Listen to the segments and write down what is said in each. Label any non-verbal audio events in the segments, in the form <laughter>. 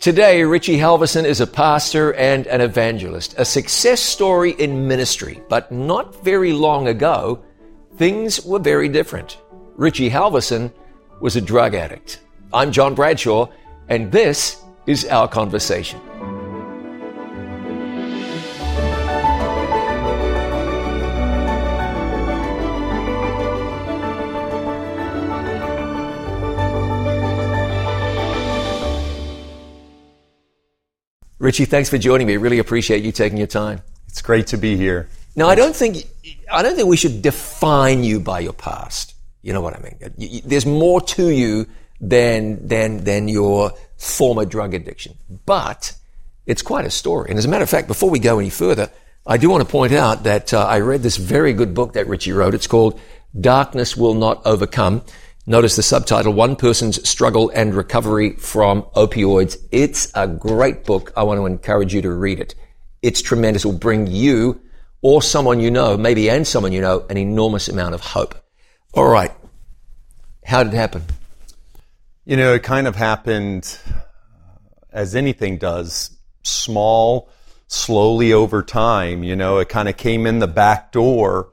Today, Richie Halversen is a pastor and an evangelist, a success story in ministry. But not very long ago, things were very different. Richie Halversen was a drug addict. I'm John Bradshaw, and this is our conversation. Richie, thanks for joining me. Really appreciate you taking your time. It's great to be here. Now, I don't think I don't think we should define you by your past. You know what I mean? There's more to you than than than your former drug addiction, but it's quite a story. And as a matter of fact, before we go any further, I do want to point out that uh, I read this very good book that Richie wrote. It's called "Darkness Will Not Overcome." Notice the subtitle, One Person's Struggle and Recovery from Opioids. It's a great book. I want to encourage you to read it. It's tremendous. It will bring you or someone you know, maybe and someone you know, an enormous amount of hope. All right. How did it happen? You know, it kind of happened uh, as anything does, small, slowly over time. You know, it kind of came in the back door.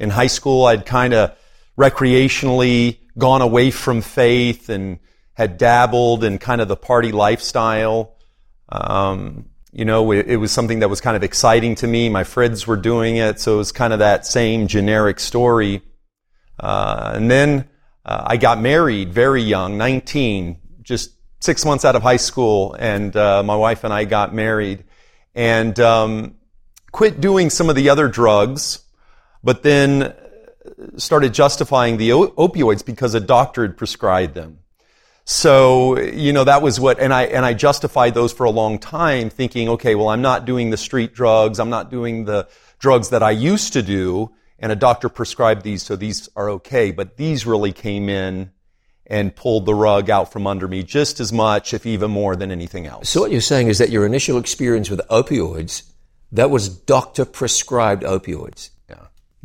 In high school, I'd kind of recreationally gone away from faith and had dabbled in kind of the party lifestyle. Um, you know, it, it, was something that was kind of exciting to me. My friends were doing it, so it was kind of that same generic story. Uh, and then uh, I got married very young, 19, just six months out of high school, and uh, my wife and I got married and um, quit doing some of the other drugs, but then started justifying the opioids because a doctor had prescribed them. So, you know, that was what, and I, and I justified those for a long time thinking, okay, well, I'm not doing the street drugs. I'm not doing the drugs that I used to do. And a doctor prescribed these, so these are okay. But these really came in and pulled the rug out from under me just as much, if even more than anything else. So what you're saying is that your initial experience with opioids, that was doctor prescribed opioids.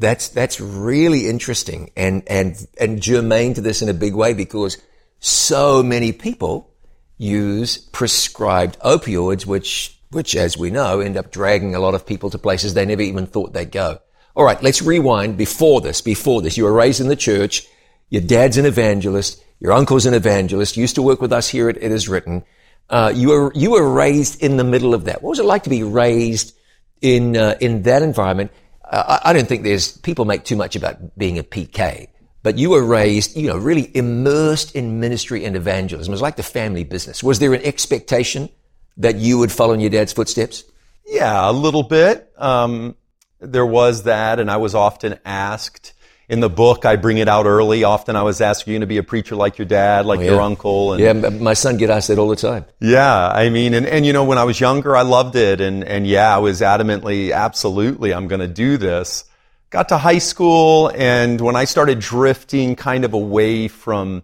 That's, that's really interesting and, and, and germane to this in a big way because so many people use prescribed opioids, which, which, as we know, end up dragging a lot of people to places they never even thought they'd go. All right, let's rewind before this. Before this, you were raised in the church. Your dad's an evangelist. Your uncle's an evangelist. Used to work with us here at It Is Written. Uh, you were you were raised in the middle of that. What was it like to be raised in uh, in that environment? Uh, I, I don't think there's, people make too much about being a PK, but you were raised, you know, really immersed in ministry and evangelism. It was like the family business. Was there an expectation that you would follow in your dad's footsteps? Yeah, a little bit. Um, there was that, and I was often asked, in the book, I bring it out early. Often I was asked, are you going to be a preacher like your dad, like oh, yeah. your uncle? And, yeah, my son get asked that all the time. Yeah, I mean, and, and you know, when I was younger, I loved it. And, and yeah, I was adamantly, absolutely, I'm going to do this. Got to high school, and when I started drifting kind of away from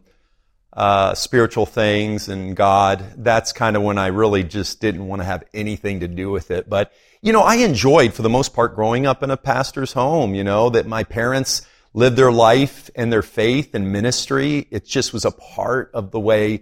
uh, spiritual things and God, that's kind of when I really just didn't want to have anything to do with it. But, you know, I enjoyed, for the most part, growing up in a pastor's home, you know, that my parents, lived their life and their faith and ministry. It just was a part of the way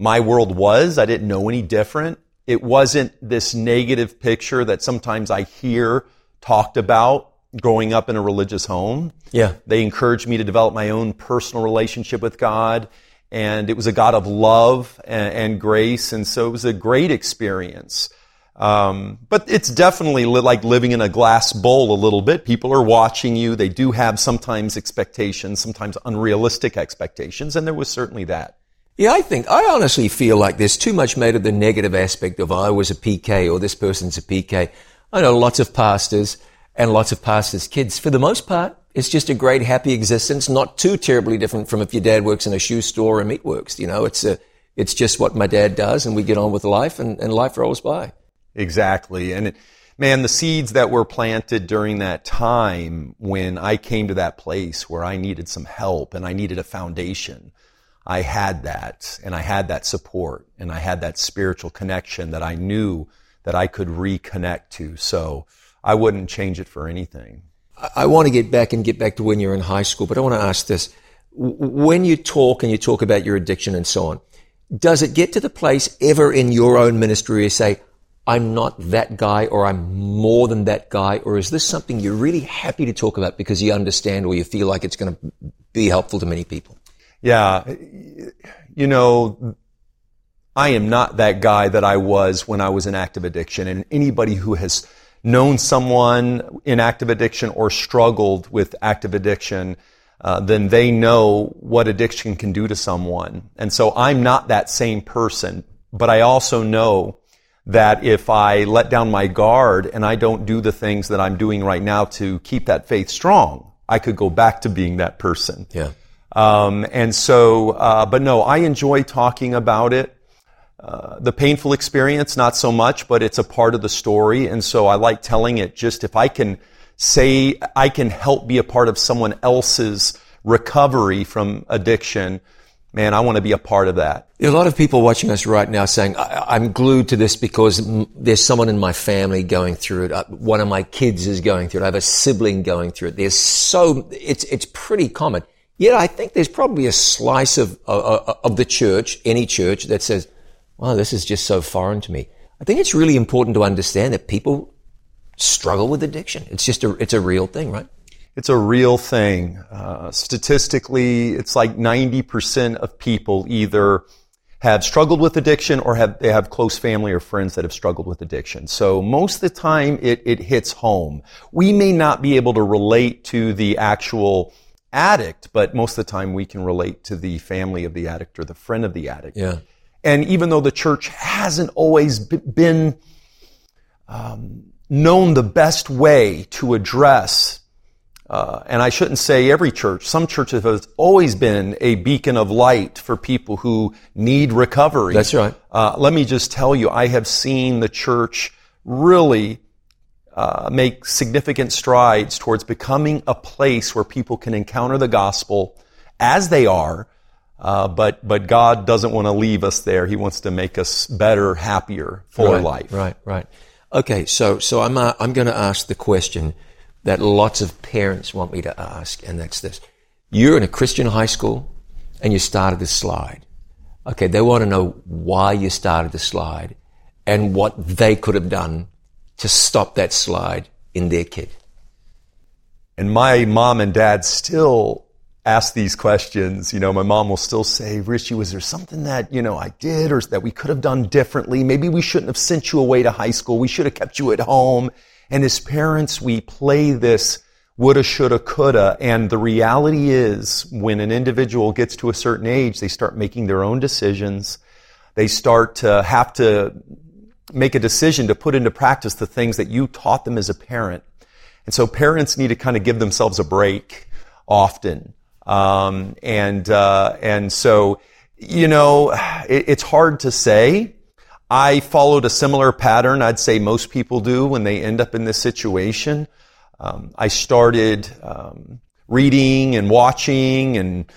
my world was. I didn't know any different. It wasn't this negative picture that sometimes I hear talked about growing up in a religious home. Yeah. They encouraged me to develop my own personal relationship with God. And it was a God of love and, and grace. And so it was a great experience. Um, but it's definitely li- like living in a glass bowl a little bit. People are watching you. They do have sometimes expectations, sometimes unrealistic expectations, and there was certainly that. Yeah, I think, I honestly feel like there's too much made of the negative aspect of I was a PK or this person's a PK. I know lots of pastors and lots of pastors' kids. For the most part, it's just a great, happy existence, not too terribly different from if your dad works in a shoe store or meatworks. You know, it's a, it's just what my dad does and we get on with life and, and life rolls by. Exactly. And it, man, the seeds that were planted during that time when I came to that place where I needed some help and I needed a foundation, I had that and I had that support and I had that spiritual connection that I knew that I could reconnect to. So I wouldn't change it for anything. I want to get back and get back to when you're in high school, but I want to ask this. When you talk and you talk about your addiction and so on, Does it get to the place ever in your own ministry where you say, I'm not that guy or I'm more than that guy? Or is this something you're really happy to talk about because you understand or you feel like it's going to be helpful to many people? Yeah. You know, I am not that guy that I was when I was in active addiction. And anybody who has known someone in active addiction or struggled with active addiction, uh, then they know what addiction can do to someone. And so I'm not that same person, but I also know that if I let down my guard and I don't do the things that I'm doing right now to keep that faith strong, I could go back to being that person. Yeah. Um, and so, uh, but no, I enjoy talking about it. Uh, the painful experience, not so much, but it's a part of the story. And so I like telling it just if I can say I can help be a part of someone else's recovery from addiction, man, I want to be a part of that. There are a lot of people watching us right now saying, I- am glued to this because there's someone in my family going through it. Uh, one of my kids is going through it. I have a sibling going through it. There's so, it's, it's pretty common. Yet I think there's probably a slice of, uh, of the church, any church, that says, wow, this is just so foreign to me. I think it's really important to understand that people struggle with addiction. It's just a, it's a real thing, right? It's a real thing. Uh, statistically, it's like 90% of people either have struggled with addiction or have, they have close family or friends that have struggled with addiction. So most of the time it, it hits home. We may not be able to relate to the actual addict, but most of the time we can relate to the family of the addict or the friend of the addict. Yeah. And even though the church hasn't always been um, known the best way to address uh, and I shouldn't say every church. Some churches have always been a beacon of light for people who need recovery. That's right. Uh, let me just tell you, I have seen the church really uh, make significant strides towards becoming a place where people can encounter the gospel as they are. Uh, but but God doesn't want to leave us there. He wants to make us better, happier, fuller right, life. Right, right. Okay, so so I'm uh, I'm going to ask the question that lots of parents want me to ask, and that's this. You're in a Christian high school and you started the slide. Okay, they want to know why you started the slide and what they could have done to stop that slide in their kid. And my mom and dad still ask these questions. You know, my mom will still say, Richie, was there something that, you know, I did or that we could have done differently? Maybe we shouldn't have sent you away to high school. We should have kept you at home. And as parents, we play this woulda, shoulda, coulda. And the reality is when an individual gets to a certain age, they start making their own decisions. They start to have to make a decision to put into practice the things that you taught them as a parent. And so parents need to kind of give themselves a break often. Um, and, uh, and so, you know, it, it's hard to say. I followed a similar pattern, I'd say most people do when they end up in this situation. Um, I started um, reading and watching and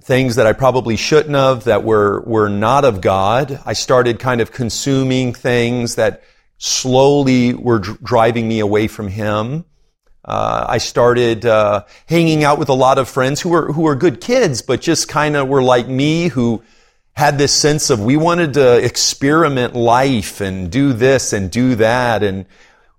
things that I probably shouldn't have that were, were not of God. I started kind of consuming things that slowly were dr- driving me away from Him. Uh, I started uh, hanging out with a lot of friends who were who were good kids, but just kind of were like me, who had this sense of we wanted to experiment life and do this and do that. And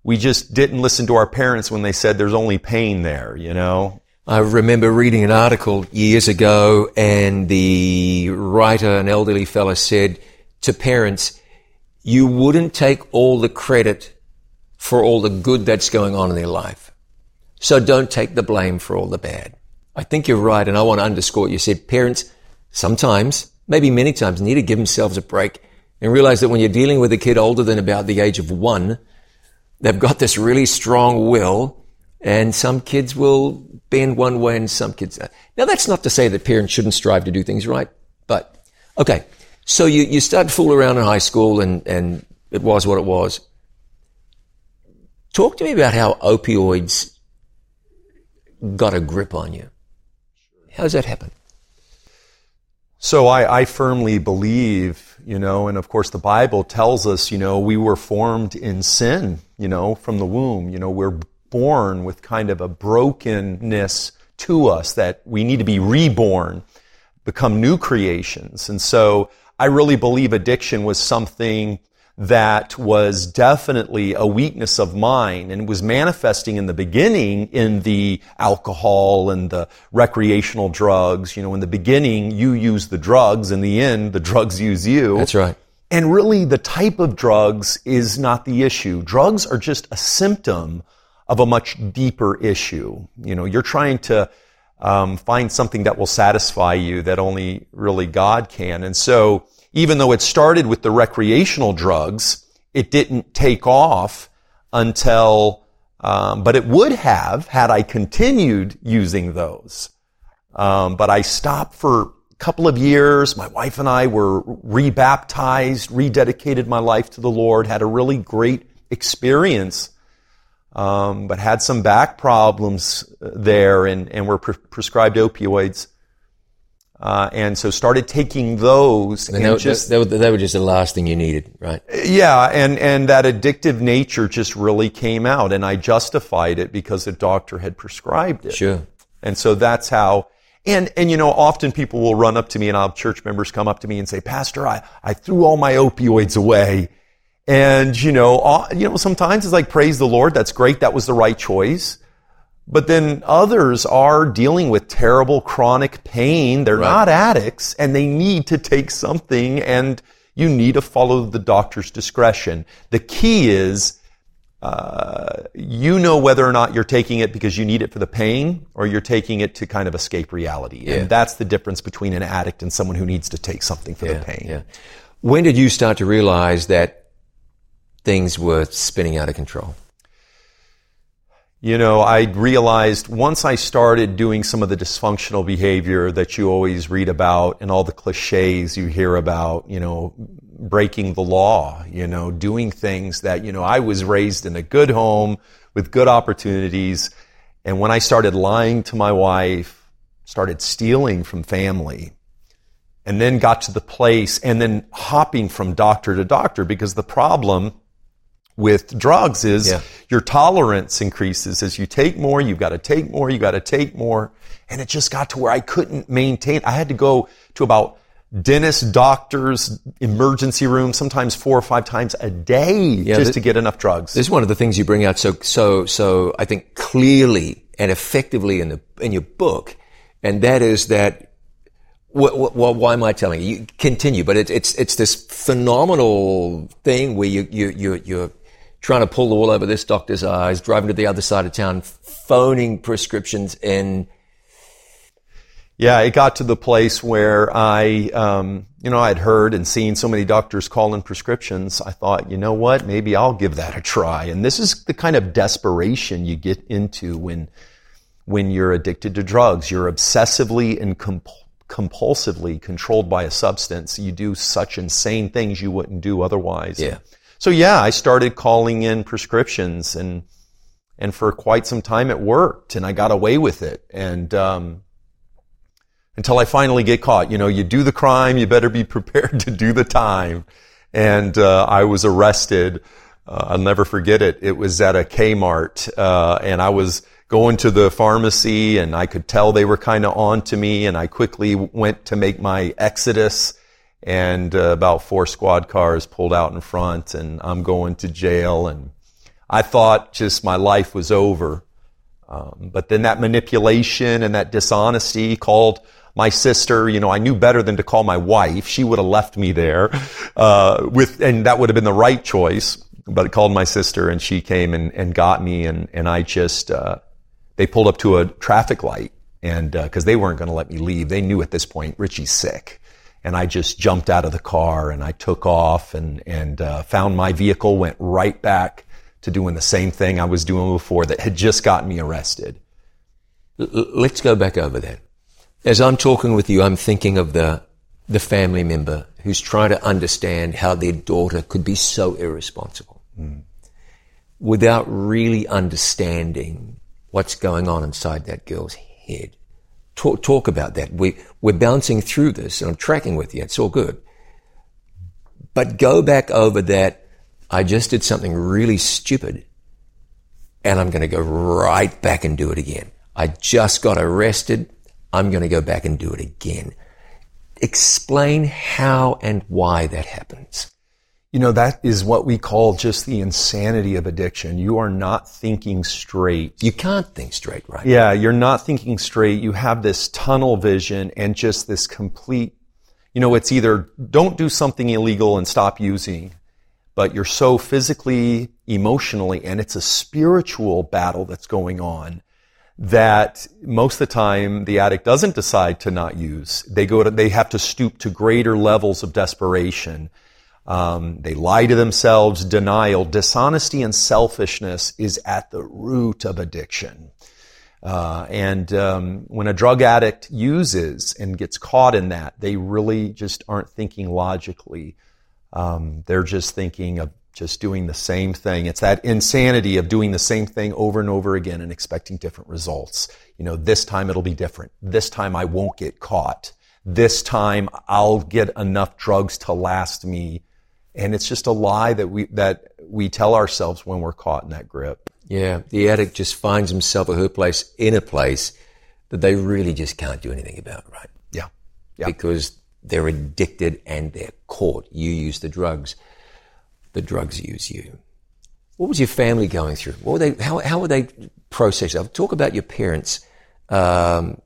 we just didn't listen to our parents when they said there's only pain there, you know? I remember reading an article years ago and the writer, an elderly fellow said to parents, you wouldn't take all the credit for all the good that's going on in their life. So don't take the blame for all the bad. I think you're right. And I want to underscore what you said. Parents, sometimes maybe many times, need to give themselves a break and realize that when you're dealing with a kid older than about the age of one, they've got this really strong will, and some kids will bend one way and some kids. Now, that's not to say that parents shouldn't strive to do things right, but okay. So you, you start fool around in high school and, and it was what it was. Talk to me about how opioids got a grip on you. How does that happen? So I, I, firmly believe, you know, and of course the Bible tells us, you know, we were formed in sin, you know, from the womb. You know, we're born with kind of a brokenness to us that we need to be reborn, become new creations. And so I really believe addiction was something that was definitely a weakness of mine and was manifesting in the beginning in the alcohol and the recreational drugs. You know, in the beginning, you use the drugs. In the end, the <laughs> drugs use you. That's right. And really, the type of drugs is not the issue. Drugs are just a symptom of a much deeper issue. You know, you're trying to um, find something that will satisfy you that only really God can. And so, even though it started with the recreational drugs, it didn't take off until, um, but it would have had I continued using those. Um, but I stopped for a couple of years. My wife and I were rebaptized, rededicated my life to the Lord, had a really great experience um, but had some back problems there and, and were pre- prescribed opioids. Uh, and so started taking those. And, and that, just, that, that, that was just the last thing you needed, right? Yeah, and, and that addictive nature just really came out, and I justified it because a doctor had prescribed it. Sure. And so that's how, and, and you know, often people will run up to me and I'll have church members come up to me and say, Pastor, I, I threw all my opioids away. And, you know, you know, sometimes it's like, praise the Lord. That's great. That was the right choice. But then others are dealing with terrible chronic pain. They're right. not addicts and they need to take something and you need to follow the doctor's discretion. The key is, uh, you know whether or not you're taking it because you need it for the pain or you're taking it to kind of escape reality. Yeah. And that's the difference between an addict and someone who needs to take something for yeah, the pain. Yeah. When did you start to realize that things were spinning out of control? You know, I realized once I started doing some of the dysfunctional behavior that you always read about and all the cliches you hear about, you know, breaking the law, you know, doing things that, you know, I was raised in a good home with good opportunities. And when I started lying to my wife, started stealing from family, and then got to the place and then hopping from doctor to doctor because the problem with drugs is yeah. your tolerance increases as you take more, you've got to take more, You've got to take more. And it just got to where I couldn't maintain. I had to go to about dentists, doctors, emergency rooms, sometimes four or five times a day yeah, just to get enough drugs. This is one of the things you bring out so, so, so I think clearly and effectively in the, in your book. And that is that well, why am I telling you? you continue, but it, it's it's this phenomenal thing where you you you you're trying to pull the wool over this doctor's eyes, driving to the other side of town, phoning prescriptions in. Yeah, it got to the place where I, um, you know, I'd heard and seen so many doctors call in prescriptions. I thought, you know what, maybe I'll give that a try. And this is the kind of desperation you get into when, when you're addicted to drugs. You're obsessively and compulsively controlled by a substance. You do such insane things you wouldn't do otherwise. Yeah. So yeah, I started calling in prescriptions and, and for quite some time it worked and I got away with it. And, um, until I finally get caught, you know, you do the crime, you better be <laughs> prepared to do the time. And, uh, I was arrested. Uh, I'll never forget it. It was at a Kmart, uh, and I was going to the pharmacy and I could tell they were kind of on to me and I quickly went to make my exodus and uh, about four squad cars pulled out in front and I'm going to jail and I thought just my life was over. Um, but then that manipulation and that dishonesty called my sister, you know, I knew better than to call my wife. She would have left me there, uh, with, and that would have been the right choice. But it called my sister and she came and, and got me and, and I just, uh, they pulled up to a traffic light and, uh, cause they weren't going to let me leave. They knew at this point Richie's sick and I just jumped out of the car and I took off and and uh, found my vehicle, went right back to doing the same thing I was doing before that had just gotten me arrested. L- let's go back over that. As I'm talking with you, I'm thinking of the the family member who's trying to understand how their daughter could be so irresponsible mm. without really understanding what's going on inside that girl's head talk, talk about that. We, we're bouncing through this and I'm tracking with you. It's all good. But go back over that. I just did something really stupid and I'm going to go right back and do it again. I just got arrested. I'm going to go back and do it again. explain how and why that happens. You know, that is what we call just the insanity of addiction. You are not thinking straight. You can't think straight, right? Yeah, you're not thinking straight. You have this tunnel vision and just this complete, you know, it's either don't do something illegal and stop using, but you're so physically, emotionally, and it's a spiritual battle that's going on that most of the time the addict doesn't decide to not use. They go to, they have to stoop to greater levels of desperation um, they lie to themselves, denial, dishonesty, and selfishness is at the root of addiction. Uh, and um, when a drug addict uses and gets caught in that, they really just aren't thinking logically. Um, they're just thinking of just doing the same thing. It's that insanity of doing the same thing over and over again and expecting different results. You know, this time it'll be different. This time I won't get caught. This time I'll get enough drugs to last me and it's just a lie that we, that we tell ourselves when we're caught in that grip. Yeah. The addict just finds himself or her place in a place that they really just can't do anything about, right? Yeah. yeah. Because they're addicted and they're caught. You use the drugs. The drugs use you. What was your family going through? What were they, how, how were they processing? Talk about your parents, um,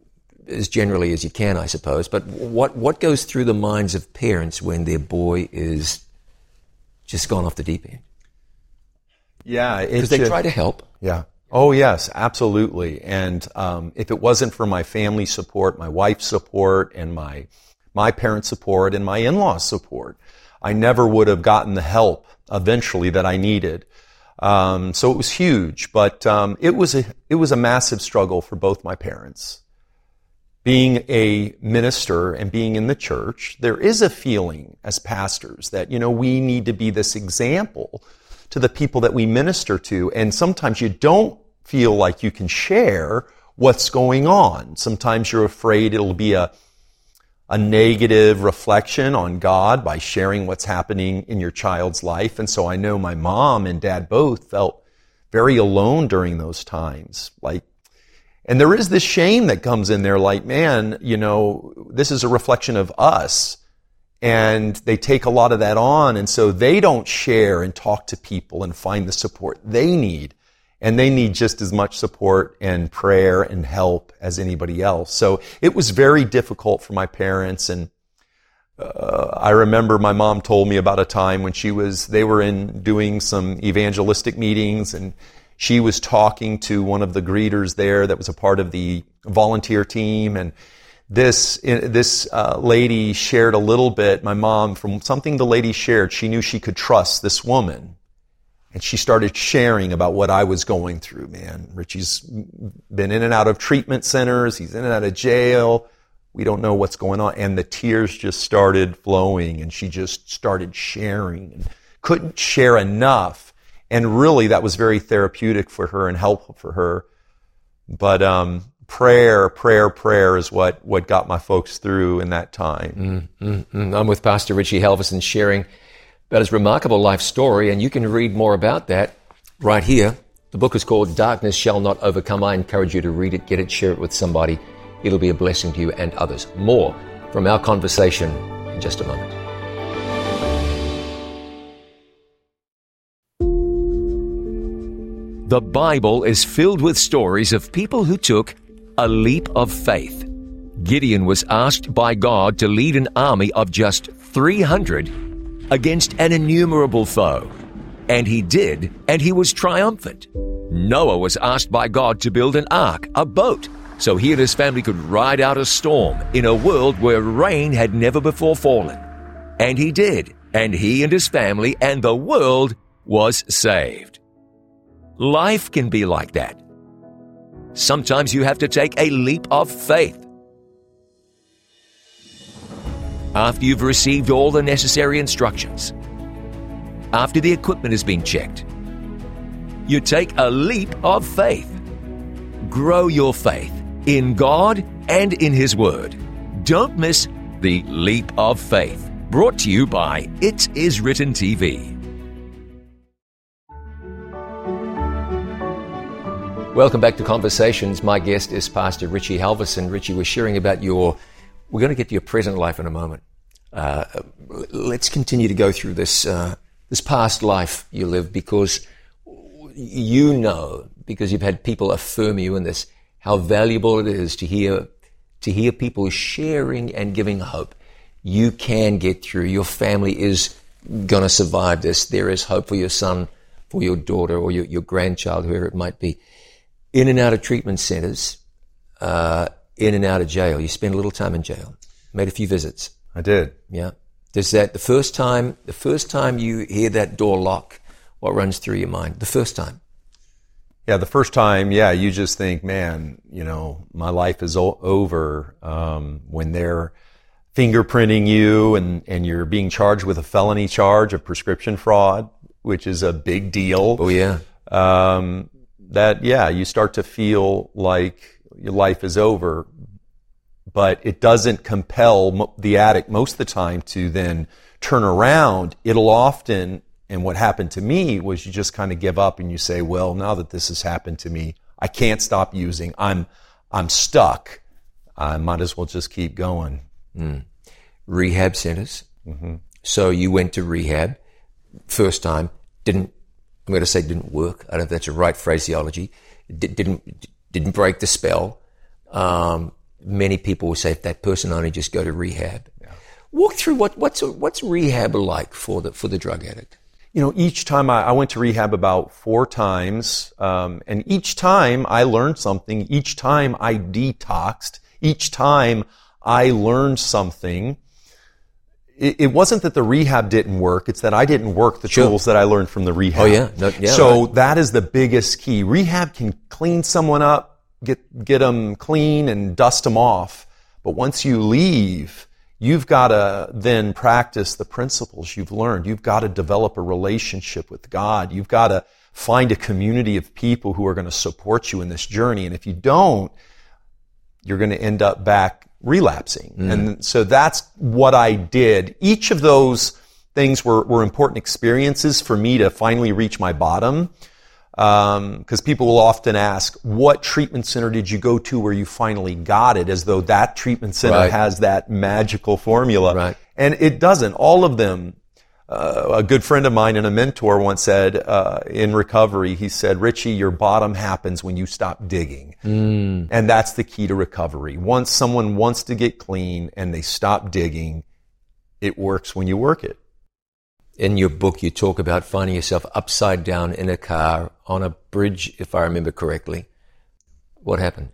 as generally as you can, I suppose. But what, what goes through the minds of parents when their boy is just gone off the deep end. Yeah, because they try to help. Yeah. Oh yes, absolutely. And um, if it wasn't for my family support, my wife's support, and my my parents' support, and my in-laws' support, I never would have gotten the help eventually that I needed. Um, so it was huge, but um, it was a it was a massive struggle for both my parents being a minister and being in the church, there is a feeling as pastors that, you know, we need to be this example to the people that we minister to. And sometimes you don't feel like you can share what's going on. Sometimes you're afraid it'll be a, a negative reflection on God by sharing what's happening in your child's life. And so I know my mom and dad both felt very alone during those times. Like and there is this shame that comes in there like, man, you know, this is a reflection of us. And they take a lot of that on. And so they don't share and talk to people and find the support they need. And they need just as much support and prayer and help as anybody else. So it was very difficult for my parents. And uh, I remember my mom told me about a time when she was, they were in doing some evangelistic meetings and she was talking to one of the greeters there that was a part of the volunteer team and this this uh, lady shared a little bit. My mom from something the lady shared she knew she could trust this woman. And she started sharing about what I was going through man. Richie's been in and out of treatment centers. He's in and out of jail. We don't know what's going on. And the tears just started flowing and she just started sharing and couldn't share enough and really, that was very therapeutic for her and helpful for her. But um, prayer, prayer, prayer is what, what got my folks through in that time. Mm-hmm. I'm with Pastor Richie Halversen sharing about his remarkable life story, and you can read more about that right here. The book is called Darkness Shall Not Overcome. I encourage you to read it, get it, share it with somebody. It'll be a blessing to you and others. More from our conversation in just a moment. The Bible is filled with stories of people who took a leap of faith. Gideon was asked by God to lead an army of just 300 against an innumerable foe. And he did, and he was triumphant. Noah was asked by God to build an ark, a boat, so he and his family could ride out a storm in a world where rain had never before fallen. And he did, and he and his family and the world was saved. Life can be like that. Sometimes you have to take a leap of faith. After you've received all the necessary instructions, after the equipment has been checked, you take a leap of faith. Grow your faith in God and in His Word. Don't miss the Leap of Faith, brought to you by It Is Written TV. Welcome back to Conversations. My guest is Pastor Richie Halversen. Richie, we're sharing about your We're going to get to your present life in a moment. Uh, let's continue to go through this uh, this past life you lived because you know because you've had people affirm you in this how valuable it is to hear to hear people sharing and giving hope. You can get through. Your family is going to survive this. There is hope for your son, for your daughter, or your, your grandchild, whoever it might be. In and out of treatment centers, uh, in and out of jail. You spent a little time in jail. Made a few visits. I did. Yeah. Does that the first time the first time you hear that door lock, what runs through your mind? The first time. Yeah, the first time, yeah, you just think, man, you know, my life is o- over um, when they're fingerprinting you and, and you're being charged with a felony charge of prescription fraud, which is a big deal. Oh yeah. Um, that yeah, you start to feel like your life is over, but it doesn't compel the addict most of the time to then turn around. It'll often, and what happened to me was you just kind of give up and you say, well, now that this has happened to me, I can't stop using. I'm, I'm stuck. I might as well just keep going. Mm. Rehab centers. Mm-hmm. So you went to rehab first time, didn't, I'm going to say didn't work. I don't know if that's the right phraseology. D- didn't, didn't break the spell. Um, many people will say if that person only just go to rehab. Yeah. Walk through what, what's, what's rehab like for the, for the drug addict? You know, each time I, I went to rehab about four times, um, and each time I learned something. Each time I detoxed. Each time I learned something. It, it wasn't that the rehab didn't work; it's that I didn't work the sure. tools that I learned from the rehab. Oh yeah, no, yeah so right. that is the biggest key. Rehab can clean someone up get, get them clean and dust them off. But once you leave, you've got to then practice the principles you've learned. You've got to develop a relationship with God. You've got to find a community of people who are going to support you in this journey. And if you don't, you're going to end up back relapsing. Mm. And so that's what I did. Each of those things were, were important experiences for me to finally reach my bottom because um, people will often ask, "What treatment center did you go to where you finally got it?" As though that treatment center right. has that magical formula, right. and it doesn't. All of them. Uh, a good friend of mine and a mentor once said uh, in recovery, he said, "Richie, your bottom happens when you stop digging, mm. and that's the key to recovery. Once someone wants to get clean and they stop digging, it works when you work it." in your book, you talk about finding yourself upside down in a car on a bridge, if I remember correctly. What happened?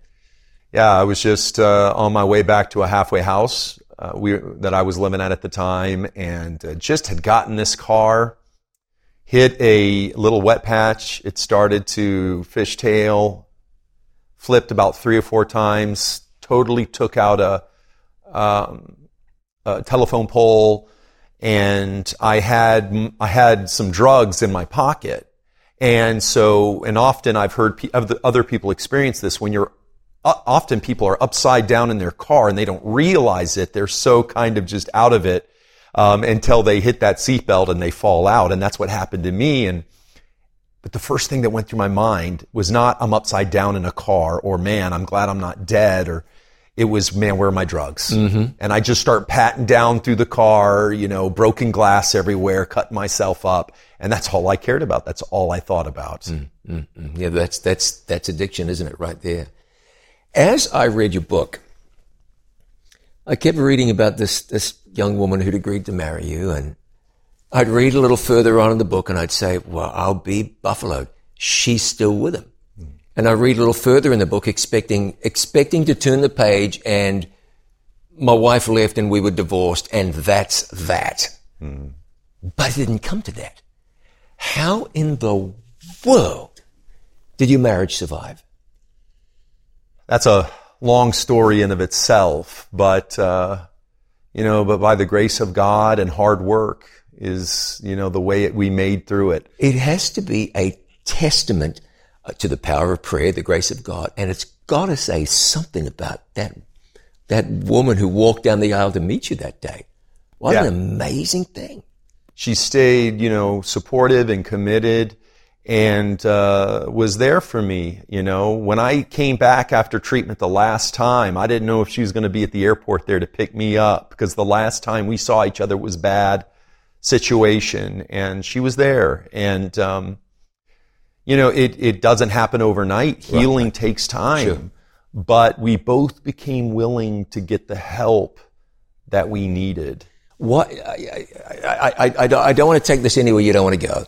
Yeah, I was just uh, on my way back to a halfway house uh, we, that I was living at at the time, and uh, just had gotten this car, hit a little wet patch. It started to fishtail, flipped about three or four times, totally took out a, um, a telephone pole and I had I had some drugs in my pocket, and so and often I've heard other people experience this when you're often people are upside down in their car and they don't realize it. They're so kind of just out of it um, until they hit that seatbelt and they fall out, and that's what happened to me. And but the first thing that went through my mind was not I'm upside down in a car or man I'm glad I'm not dead or it was, man, where are my drugs? Mm-hmm. And I just start patting down through the car, you know, broken glass everywhere, cutting myself up. And that's all I cared about. That's all I thought about. Mm-hmm. Yeah, that's, that's, that's addiction, isn't it? Right there. As I read your book, I kept reading about this, this young woman who'd agreed to marry you. And I'd read a little further on in the book and I'd say, well, I'll be buffaloed. She's still with him. And I read a little further in the book, expecting, expecting to turn the page and my wife left and we were divorced and that's that. Mm. But it didn't come to that. How in the world did your marriage survive? That's a long story in of itself, but, uh, you know, but by the grace of God and hard work is, you know, the way it, we made through it. It has to be a testament uh, to the power of prayer, the grace of God. And it's got to say something about that, that woman who walked down the aisle to meet you that day. What yeah. an amazing thing. She stayed, you know, supportive and committed. And uh, was there for me. You know, when I came back after treatment the last time, I didn't know if she was going to be at the airport there to pick me up because the last time we saw each other was bad situation, and she was there. And um, you know, it it doesn't happen overnight. Healing takes time, sure. but we both became willing to get the help that we needed. What I, I, I, I, I don't want to take this anywhere you don't want to go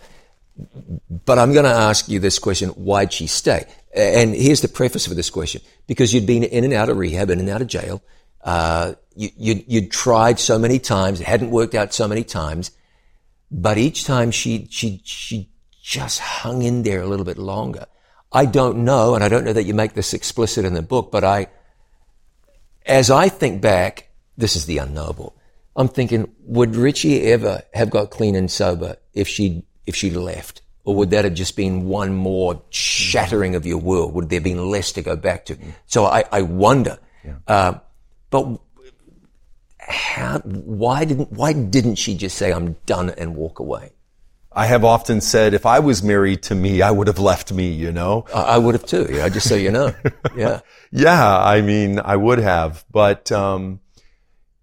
but I'm going to ask you this question. Why'd she stay? And here's the preface for this question. Because you'd been in and out of rehab, in and out of jail. Uh, you, you'd tried so many times. It hadn't worked out so many times. But each time she, she, she just hung in there a little bit longer. I don't know, and I don't know that you make this explicit in the book, but I, as I think back, this is the unknowable. I'm thinking, would Richie ever have got clean and sober if she if she'd left? Or would that have just been one more shattering of your world? Would there have been less to go back to? So I, I wonder. Yeah. Uh, but how, why didn't, why didn't she just say, I'm done and walk away? I have often said, if I was married to me, I would have left me, you know? I, I would have too, yeah, just so you know. <laughs> Yeah. yeah, I mean, I would have. But, um,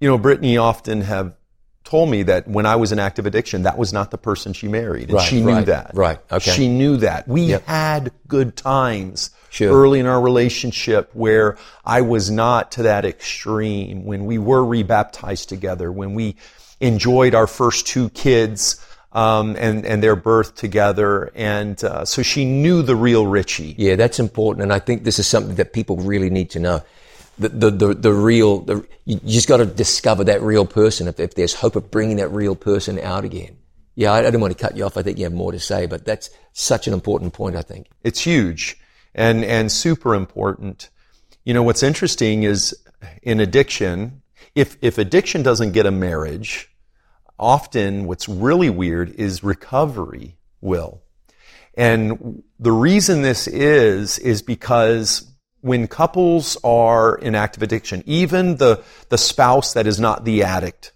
you know, Brittany often have told me that when I was in active addiction, that was not the person she married. And right, she knew right, that. Right. Okay. She knew that. We yep. had good times sure. early in our relationship where I was not to that extreme, when we were rebaptized together, when we enjoyed our first two kids. Um, and and their birth together, and uh, so she knew the real Richie. Yeah, that's important, and I think this is something that people really need to know the, the, the, the real, the, you just got to discover that real person if, if there's hope of bringing that real person out again. Yeah, I, I didn't want to cut you off. I think you have more to say, but that's such an important point, I think. It's huge and, and super important. You know, what's interesting is in addiction, if, if addiction doesn't get a marriage, often what's really weird is recovery will. And the reason this is, is because when couples are in active addiction, even the, the spouse that is not the addict,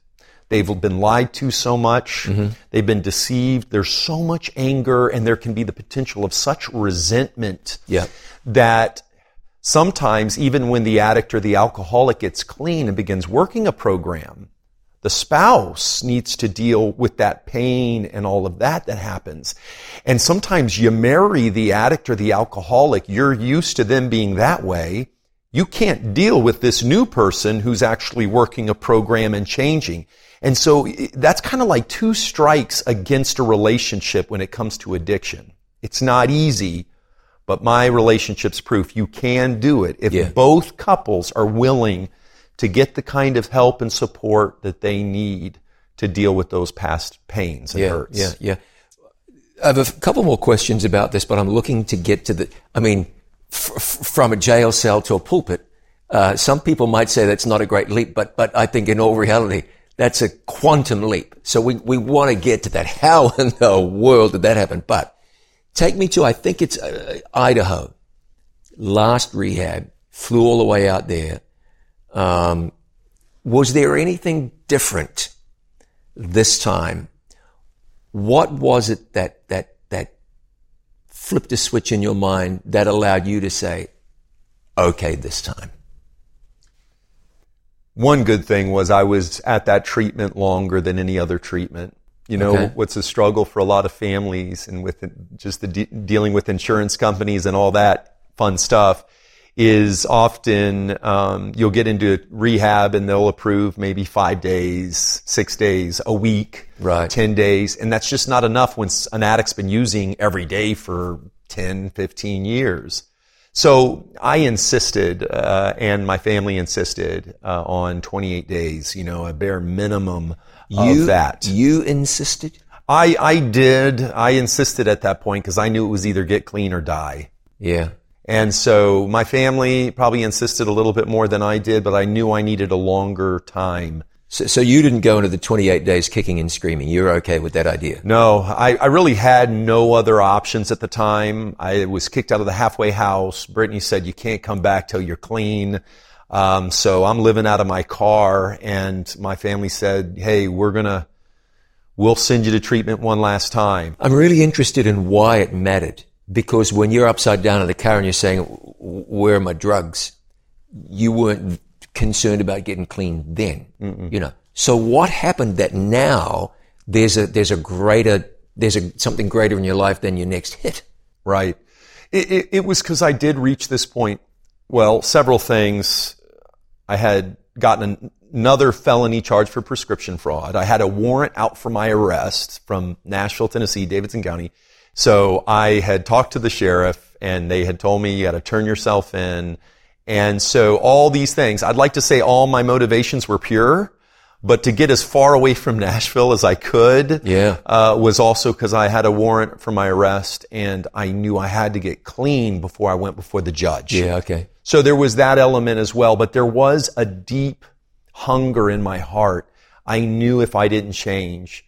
they've been lied to so much, mm-hmm. they've been deceived, there's so much anger, and there can be the potential of such resentment yeah. that sometimes even when the addict or the alcoholic gets clean and begins working a program, the spouse needs to deal with that pain and all of that that happens. And sometimes you marry the addict or the alcoholic. You're used to them being that way. You can't deal with this new person who's actually working a program and changing. And so that's kind of like two strikes against a relationship when it comes to addiction. It's not easy, but my relationship's proof you can do it if yeah. both couples are willing to get the kind of help and support that they need to deal with those past pains and yeah, hurts. Yeah, yeah. I have a couple more questions about this, but I'm looking to get to the, I mean, f- from a jail cell to a pulpit. Uh, some people might say that's not a great leap, but, but I think in all reality, that's a quantum leap. So we, we want to get to that. How <laughs> in the world did that happen? But take me to, I think it's uh, Idaho. Last rehab, flew all the way out there. Um, was there anything different this time? What was it that, that, that flipped a switch in your mind that allowed you to say, okay, this time? One good thing was I was at that treatment longer than any other treatment. You know, okay. what's a struggle for a lot of families and with just the de- dealing with insurance companies and all that fun stuff is often um, you'll get into rehab and they'll approve maybe five days, six days, a week, right. 10 days. And that's just not enough when an addict's been using every day for 10, 15 years. So I insisted, uh, and my family insisted uh, on 28 days, you know, a bare minimum you, of that. You insisted? I, I did. I insisted at that point because I knew it was either get clean or die. Yeah. And so my family probably insisted a little bit more than I did, but I knew I needed a longer time. So, so you didn't go into the 28 days kicking and screaming. You're okay with that idea? No, I, I really had no other options at the time. I was kicked out of the halfway house. Brittany said, you can't come back till you're clean. Um, so I'm living out of my car and my family said, Hey, we're going to, We'll send you to treatment one last time. I'm really interested in why it mattered because when you're upside down in the car and you're saying, where are my drugs? You weren't concerned about getting clean then, Mm-mm. you know. So what happened that now there's a, there's a greater, there's a, something greater in your life than your next hit? Right. It, it, it was because I did reach this point. Well, several things. I had gotten another felony charge for prescription fraud. I had a warrant out for my arrest from Nashville, Tennessee, Davidson County. So I had talked to the sheriff and they had told me you got to turn yourself in. And so all these things, I'd like to say all my motivations were pure, but to get as far away from <laughs> Nashville as I could, yeah. uh, was also because I had a warrant for my arrest and I knew I had to get clean before I went before the judge. Yeah, okay. So there was that element as well, but there was a deep hunger in my heart. I knew if I didn't change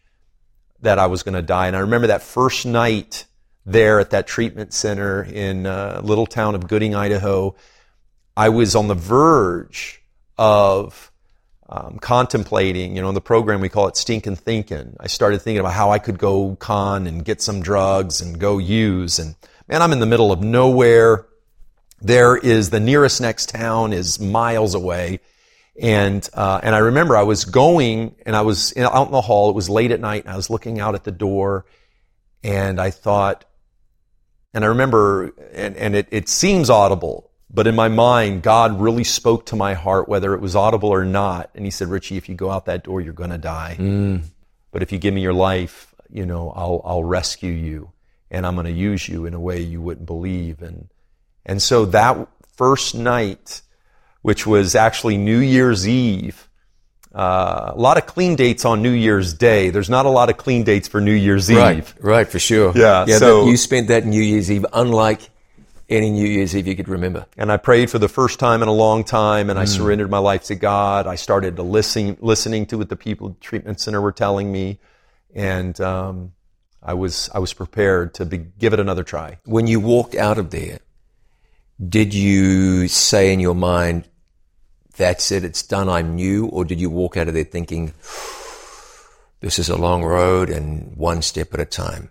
that I was going to die. And I remember that first night there at that treatment center in a uh, little town of Gooding, Idaho. I was on the verge of um, contemplating, you know, in the program we call it stinking thinking. I started thinking about how I could go con and get some drugs and go use. And man, I'm in the middle of nowhere. There is the nearest next town is miles away. And, uh, and I remember I was going and I was in, out in the hall. It was late at night and I was looking out at the door and I thought, and I remember, and, and it, it seems audible, but in my mind, God really spoke to my heart, whether it was audible or not. And he said, Richie, if you go out that door, you're going to die. Mm. But if you give me your life, you know, I'll, I'll rescue you and I'm going to use you in a way you wouldn't believe. And, and so that first night, which was actually New Year's Eve. Uh, a lot of clean dates on New Year's Day. There's not a lot of clean dates for New Year's right, Eve. Right, for sure. Yeah. Yeah. So you spent that New Year's Eve unlike any New Year's Eve you could remember. And I prayed for the first time in a long time, and I mm. surrendered my life to God. I started to listen, listening to what the people at the treatment center were telling me, and um, I was I was prepared to be, give it another try. When you walked out of there, did you say in your mind, that's it, it's done, I'm new? Or did you walk out of there thinking, this is a long road and one step at a time?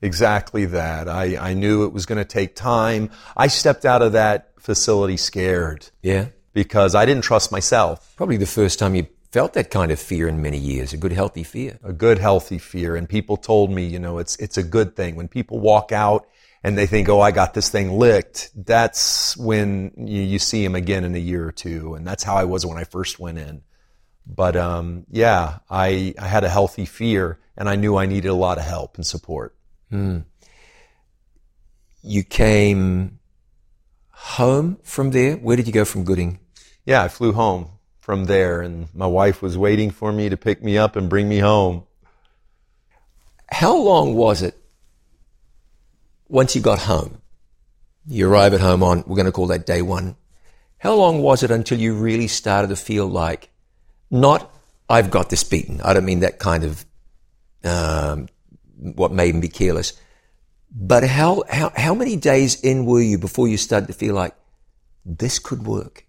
Exactly that. I, I knew it was going to take time. I stepped out of that facility scared. Yeah. Because I didn't trust myself. Probably the first time you felt that kind of fear in many years, a good healthy fear. A good healthy fear. And people told me, you know, it's, it's a good thing. When people walk out and they think, oh, I got this thing licked, that's when you, you see him again in a year or two. And that's how I was when I first went in. But um, yeah, I, I had a healthy fear and I knew I needed a lot of help and support. Mm. You came home from there? Where did you go from Gooding? Yeah, I flew home from there and my wife was waiting for me to pick me up and bring me home. How long was it once you got home, you arrive at home on, we're going to call that day one. How long was it until you really started to feel like, not, I've got this beaten. I don't mean that kind of, um, what even be careless. But how, how, how many days in were you before you started to feel like this could work?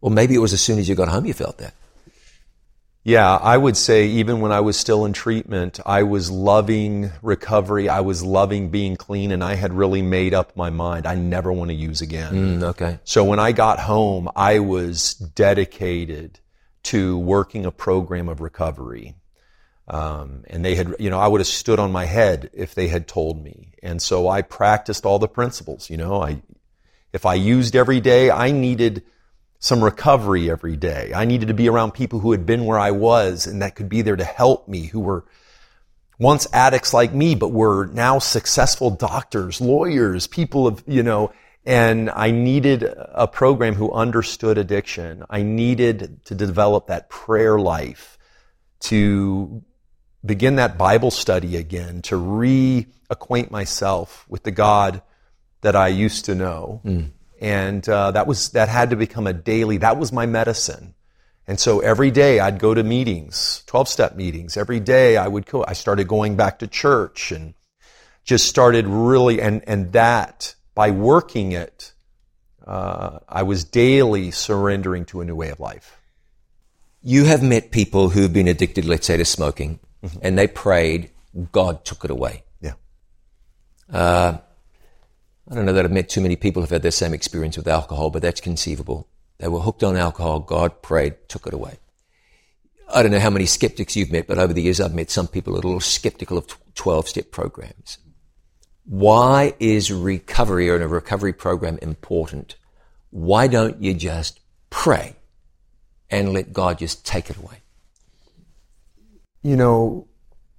Or maybe it was as soon as you got home you felt that. Yeah, I would say even when I was still in treatment, I was loving recovery. I was loving being clean, and I had really made up my mind. I never want to use again. Mm, okay. So when I got home, I was dedicated to working a program of recovery. Um, and they had, you know, I would have stood on my head if they had told me. And so I practiced all the principles. You know, I, if I used every day, I needed some recovery every day. I needed to be around people who had been where I was and that could be there to help me, who were once addicts like me, but were now successful doctors, lawyers, people of, you know, and I needed a program who understood addiction. I needed to develop that prayer life, to begin that Bible study again, to reacquaint myself with the God that I used to know. Mm and uh, that was that had to become a daily. That was my medicine. And so every day I'd go to meetings, 12 step meetings. Every day I would go, I started going back to church and just started really, and, and that by working it, uh, I was daily surrendering to a new way of life. You have met people who've been addicted, let's say, to smoking, mm-hmm. and they prayed, God took it away. Yeah. Uh, I don't know that I've met too many people who've had the same experience with alcohol, but that's conceivable. They were hooked on alcohol. God prayed, took it away. I don't know how many skeptics you've met, but over the years I've met some people a little skeptical of 12 step programs. Why is recovery or a recovery program important? Why don't you just pray and let God just take it away? You know,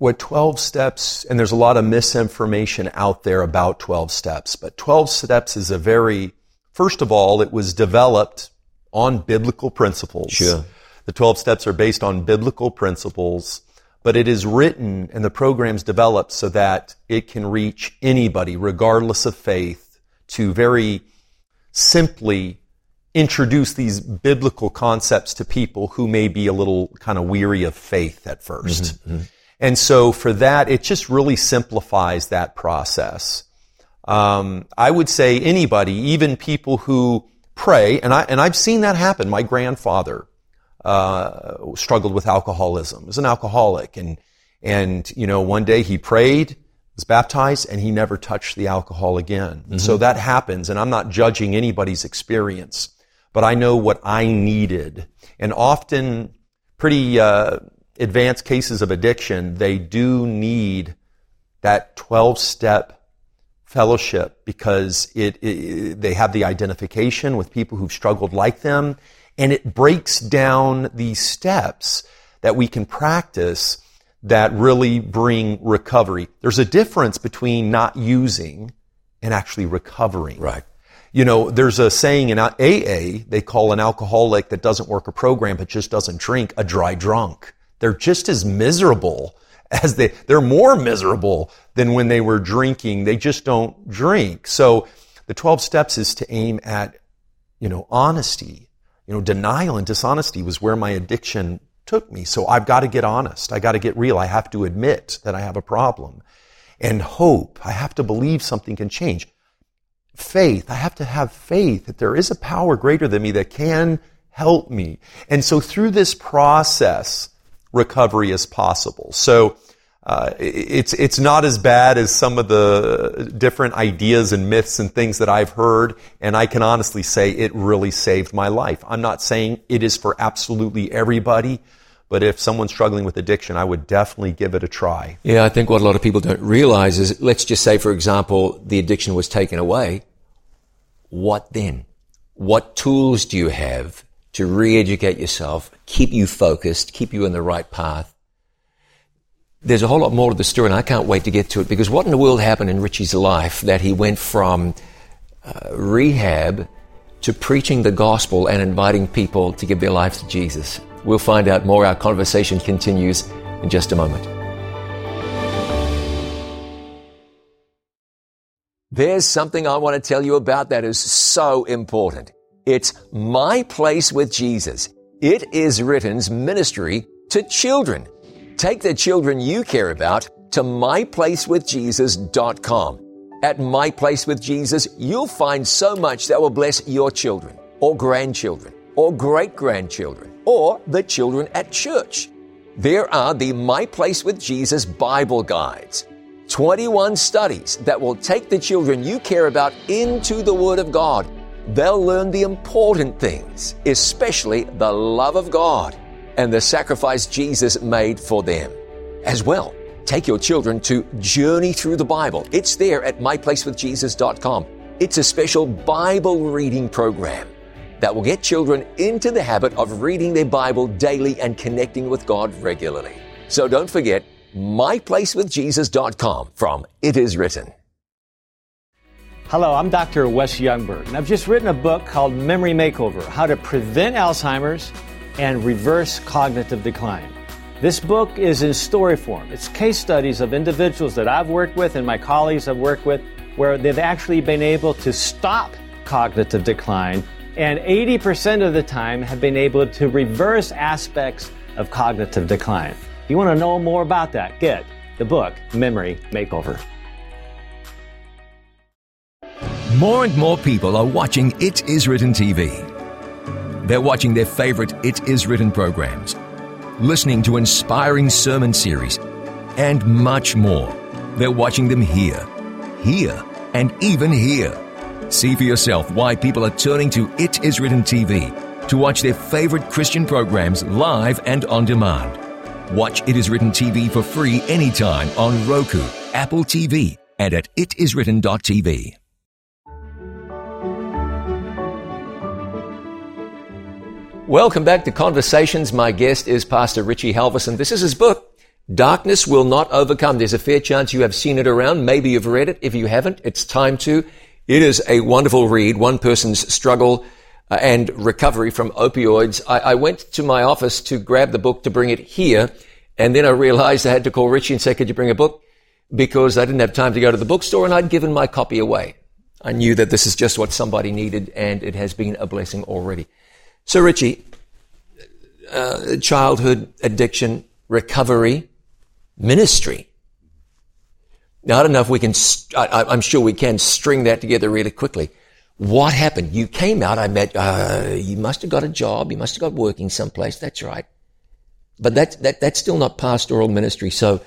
what 12 steps, and there's a lot of misinformation out there about 12 steps, but 12 steps is a very, first of all, it was developed on biblical principles. Sure. The 12 steps are based on biblical principles, but it is written and the program's developed so that it can reach anybody, regardless of faith, to very simply introduce these biblical concepts to people who may be a little kind of weary of faith at 1st mm-hmm, mm-hmm. And so for that, it just really simplifies that process. Um, I would say anybody, even people who pray, and I and I've seen that happen. My grandfather uh, struggled with alcoholism. Was an alcoholic, and and you know one day he prayed, was baptized, and he never touched the alcohol again. Mm-hmm. So that happens, and I'm not judging anybody's experience but I know what I needed. And often, pretty uh, advanced cases of addiction, they do need that 12 step fellowship because it, it, they have the identification with people who've struggled like them and it breaks down these steps that we can practice that really bring recovery. There's a difference between not using and actually recovering. Right. You know, there's a saying in AA, they call an alcoholic that doesn't work a program but just doesn't drink a dry drunk. They're just as miserable as they, they're more miserable than when they were drinking. They just don't drink. So the 12 steps is to aim at, you know, honesty. You know, denial and dishonesty was where my addiction took me. So I've got to get honest. I got to get real. I have to admit that I have a problem. And hope. I have to believe something can change faith. I have to have faith that there is a power greater than me that can help me. And so through this process, recovery is possible. So uh, it's it's not as bad as some of the different ideas and myths and things that I've heard, and I can honestly say it really saved my life. I'm not saying it is for absolutely everybody, but if someone's struggling with addiction, I would definitely give it a try. Yeah, I think what a lot of people don't realize is, let's just say, for example, the addiction was taken away what then? What tools do you have to re-educate yourself, keep you focused, keep you in the right path? There's a whole lot more to the story and I can't wait to get to it because what in the world happened in Richie's life that he went from uh, rehab to preaching the gospel and inviting people to give their lives to Jesus? We'll find out more. Our conversation continues in just a moment. There's something I want to tell you about that is so important. It's My Place with Jesus. It is written's ministry to children. Take the children you care about to myplacewithjesus.com. At My Place with Jesus, you'll find so much that will bless your children, or grandchildren, or great grandchildren, or the children at church. There are the My Place with Jesus Bible guides 21 studies that will take the children you care about into the Word of God. They'll learn the important things, especially the love of God and the sacrifice Jesus made for them. As well, take your children to Journey Through the Bible. It's there at myplacewithjesus.com. It's a special Bible reading program that will get children into the habit of reading their Bible daily and connecting with God regularly. So don't forget, myplacewithjesus.com from It Is Written. Hello, I'm Dr. Wes Youngberg, and I've just written a book called Memory Makeover How to Prevent Alzheimer's and Reverse Cognitive Decline. This book is in story form. It's case studies of individuals that I've worked with and my colleagues I've worked with where they've actually been able to stop cognitive decline and 80% of the time have been able to reverse aspects of cognitive decline If you want to know more about that, get the book Memory Makeover. More and more people are watching It Is Written TV. They're watching their favorite It Is Written programs, listening to inspiring sermon series, and much more. They're watching them here, here, and even here. See for yourself why people are turning to It Is Written TV to watch their favorite Christian programs live and on demand. Watch It Is Written TV for free anytime on Roku, Apple TV, and at itiswritten.tv. Welcome back to Conversations. My guest is Pastor Richie Halversen. This is his book, Darkness Will Not Overcome. There's a fair chance you have seen it around. Maybe you've read it. If you haven't, it's time to. It is a wonderful read. One person's struggle uh, and recovery from opioids. I, I went to my office to grab the book to bring it here. And then I realized I had to call Richie and say, could you bring a book? Because I didn't have time to go to the bookstore and I'd given my copy away. I knew that this is just what somebody needed and it has been a blessing already. So, Richie, uh, childhood addiction, recovery, ministry. I don't know if we can, st- I, am sure we can string that together really quickly. What happened? You came out, I met, uh, you must have got a job, you must have got working someplace, that's right. But that, that, that's still not pastoral ministry. So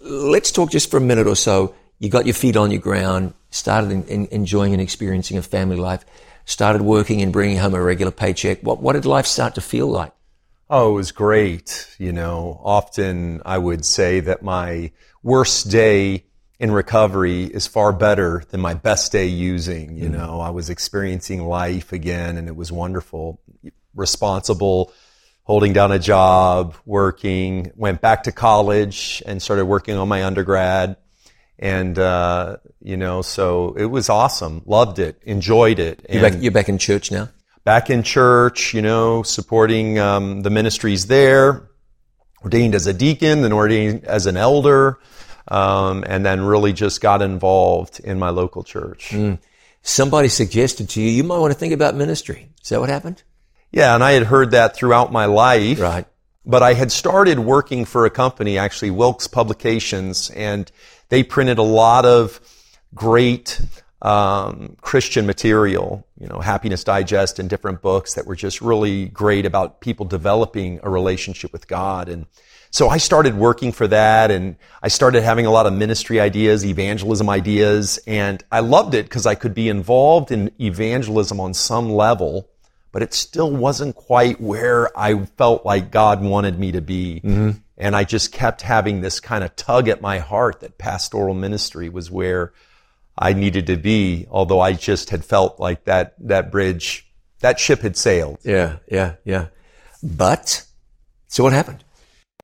let's talk just for a minute or so. You got your feet on your ground, started in, in, enjoying and experiencing a family life started working and bringing home a regular paycheck. What, what did life start to feel like? Oh, it was great. You know, often I would say that my worst day in recovery is far better than my best day using. You mm know, I was experiencing life again and it was wonderful. Responsible, holding down a job, working, went back to college and started working on my undergrad. And, uh, you know, so it was awesome. Loved it. Enjoyed it. You're back, you're back, in church now? Back in church, you know, supporting um, the ministries there. Ordained as a deacon, then ordained as an elder, um, and then really just got involved in my local church. Mm. Somebody suggested to you, you might want to think about ministry. Is that what happened? Yeah, and I had heard that throughout my life. Right. But I had started working for a company, actually Wilkes Publications, and they printed a lot of great um, Christian material, you know, Happiness Digest and different books that were just really great about people developing a relationship with God. And so I started working for that and I started having a lot of ministry ideas, evangelism ideas, and I loved it because I could be involved in evangelism on some level, but it still wasn't quite where I felt like God wanted me to be. Mm-hmm. And I just kept having this kind of tug at my heart that pastoral ministry was where I needed to be, although I just had felt like that, that bridge, that ship had sailed. Yeah, yeah, yeah. But, so what happened?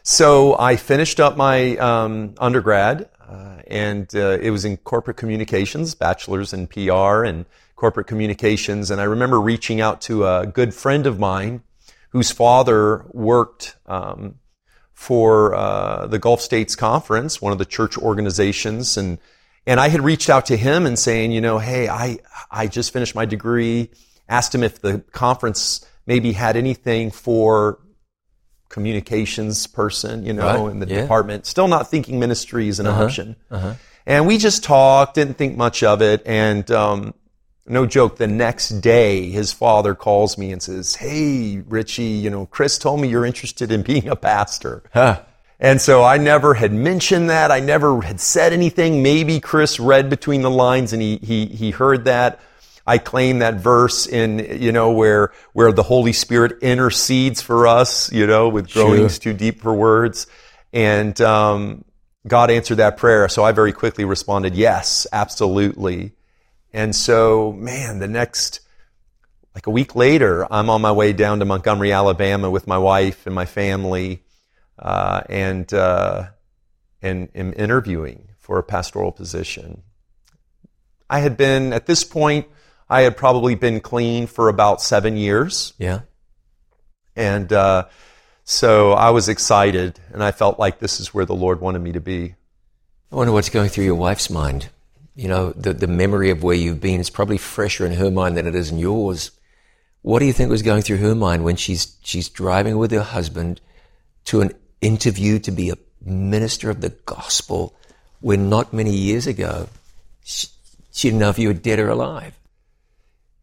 So I finished up my um, undergrad, uh, and uh, it was in corporate communications, bachelor's in PR and corporate communications. And I remember reaching out to a good friend of mine whose father worked um, for uh, the Gulf States Conference, one of the church organizations, and and I had reached out to him and saying, you know, hey, I I just finished my degree. Asked him if the conference maybe had anything for communications person, you know, right. in the yeah. department. Still not thinking ministry is an uh-huh. option. Uh-huh. And we just talked, didn't think much of it, and um, no joke, the next day, his father calls me and says, Hey, Richie, you know, Chris told me you're interested in being a pastor. Huh. And so I never had mentioned that. I never had said anything. Maybe Chris read between the lines and he, he, he heard that. I claim that verse in, you know, where, where the Holy Spirit intercedes for us, you know, with groanings sure. too deep for words. And, um, God answered that prayer. So I very quickly responded, yes, absolutely. And so, man, the next, like a week later, I'm on my way down to Montgomery, Alabama with my wife and my family, uh, and, uh, and am interviewing for a pastoral position. I had been, at this point, I had probably been clean for about seven years. Yeah. And, uh, so I was excited and I felt like this is where the Lord wanted me to be. I wonder what's going through your wife's mind you know, the, the memory of where you've been is probably fresher in her mind than it is in yours. What do you think was going through her mind when she's, she's driving with her husband to an interview to be a minister of the gospel when not many years ago she, she didn't know if you were dead or alive?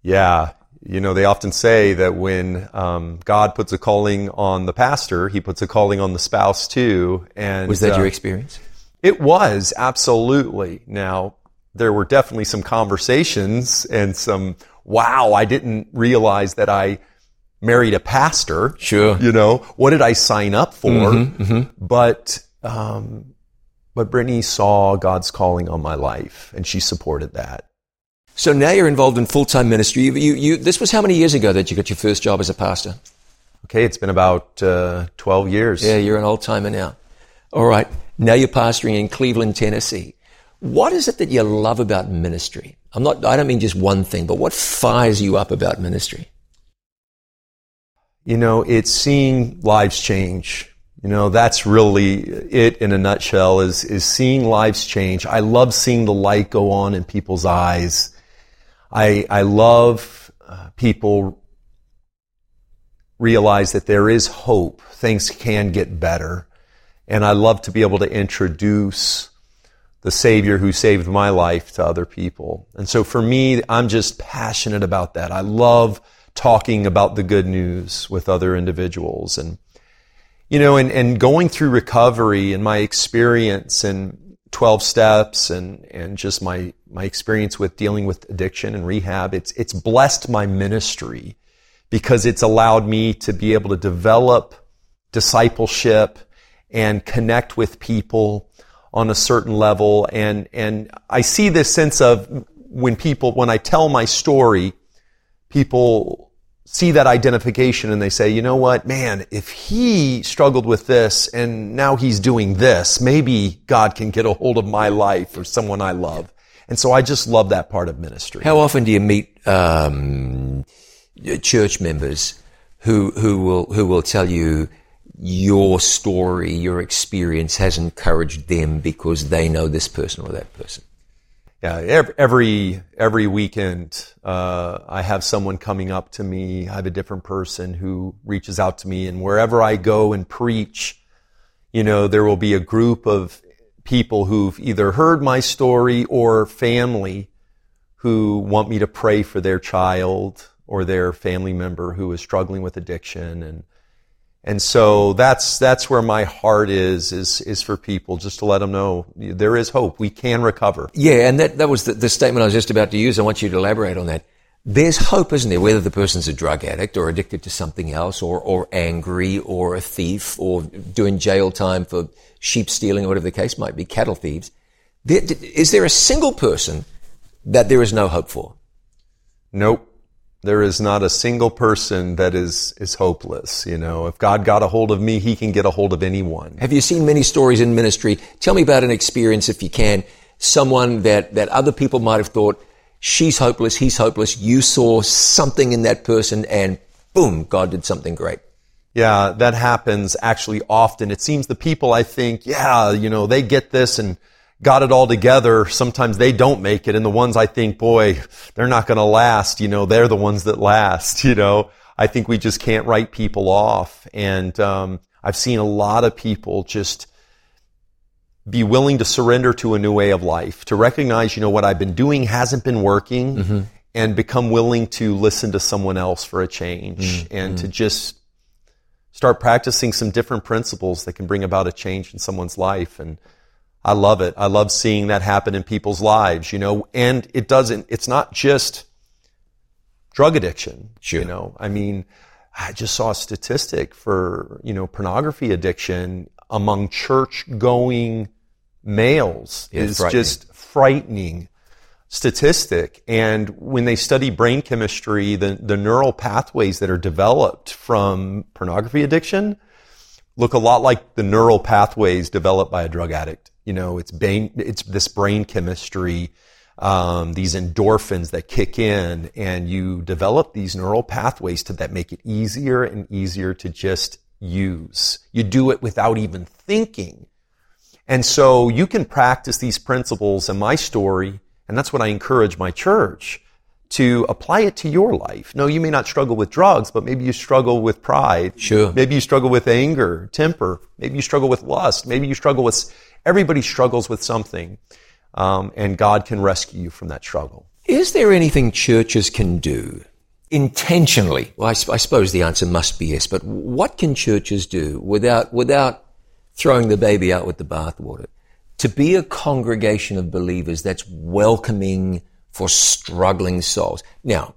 Yeah, you know, they often say that when um, God puts a calling on the pastor, He puts a calling on the spouse too. And was that uh, your experience? It was absolutely. Now there were definitely some conversations and some wow, I didn't realize that I married a pastor. Sure. You know, what did I sign up for? Mm-hmm, mm-hmm. But, um, but Brittany saw God's calling on my life and she supported that. So now you're involved in full-time ministry. You, you, you, this was how many years ago that you got your first job as a pastor? Okay, it's been about uh, 12 years. Yeah, you're an old timer now. All right. Now you're pastoring in Cleveland, Tennessee. What is it that you love about ministry? I'm not, I don't mean just one thing, but what fires you up about ministry? You know, it's seeing lives change. You know, that's really it in a nutshell is, is seeing lives change. I love seeing the light go on in people's eyes. I, I love uh, people realize that there is hope. Things can get better. And I love to be able to introduce the Savior who saved my life to other people. And so for me, I'm just passionate about that. I love talking about the good news with other individuals and, you know, and, and going through recovery and my experience and 12 steps and, and just my, my experience with dealing with addiction and rehab, it's, it's blessed my ministry because it's allowed me to be able to develop discipleship and connect with people on a certain level. And, and I see this sense of when people, when I tell my story, people see that identification and they say, you know what, man, if he struggled with this and now he's doing this, maybe God can get a hold of my life or someone I love. And so I just love that part of ministry. How often do you meet um, church members who who will who will tell you your story, your experience has encouraged them because they know this person or that person? Yeah, every every weekend uh, I have someone coming up to me. I have a different person who reaches out to me, and wherever I go and preach, you know, there will be a group of people who've either heard my story or family who want me to pray for their child or their family member who is struggling with addiction and and so that's, that's where my heart is, is, is for people, just to let them know there is hope. We can recover. Yeah, and that, that was the, the statement I was just about to use. I want you to elaborate on that. There's hope, isn't there? Whether the person's a drug addict or addicted to something else or, or angry or a thief or doing jail time for sheep stealing or whatever the case might be, cattle thieves. There, is there a single person that there is no hope for? Nope. There is not a single person that is, is hopeless. You know, if God got a hold of me, he can get a hold of anyone. Have you seen many stories in ministry? Tell me about an experience, if you can, someone that, that other people might have thought, she's hopeless, he's hopeless. You saw something in that person and boom, God did something great. Yeah, that happens actually often. It seems the people I think, yeah, you know, they get this and got it all together, sometimes they don't make it. And the ones I think, boy, they're not going to last, you know, they're the ones that last, <laughs> you know. I think we just can't write people off. And um, I've seen a lot of people just be willing to surrender to a new way of life, to recognize, you know, what I've been doing hasn't been working, mm-hmm. and become willing to listen to someone else for a change mm-hmm. and to just start practicing some different principles that can bring about a change in someone's life. And I love it. I love seeing that happen in people's lives, you know, and it doesn't, it's not just drug addiction. Sure. You know, I mean, I just saw a statistic for, you know, pornography addiction among church going males yeah, is frightening. just frightening statistic. And when they study brain chemistry, the, the neural pathways that are developed from pornography addiction look a lot like the neural pathways developed by a drug addict. You know, it's brain, it's this brain chemistry, um, these endorphins that kick in, and you develop these neural pathways to that make it easier and easier to just use. You do it without even thinking. And so you can practice these principles in my story, and that's what I encourage my church to apply it to your life. No, you may not struggle with drugs, but maybe you struggle with pride. Sure. Maybe you struggle with anger, temper. Maybe you struggle with lust. Maybe you struggle with Everybody struggles with something, um, and God can rescue you from that struggle. Is there anything churches can do intentionally, well, I, I, suppose the answer must be yes, but what can churches do without, without throwing the baby out with the bathwater? To be a congregation of believers that's welcoming for struggling souls. Now,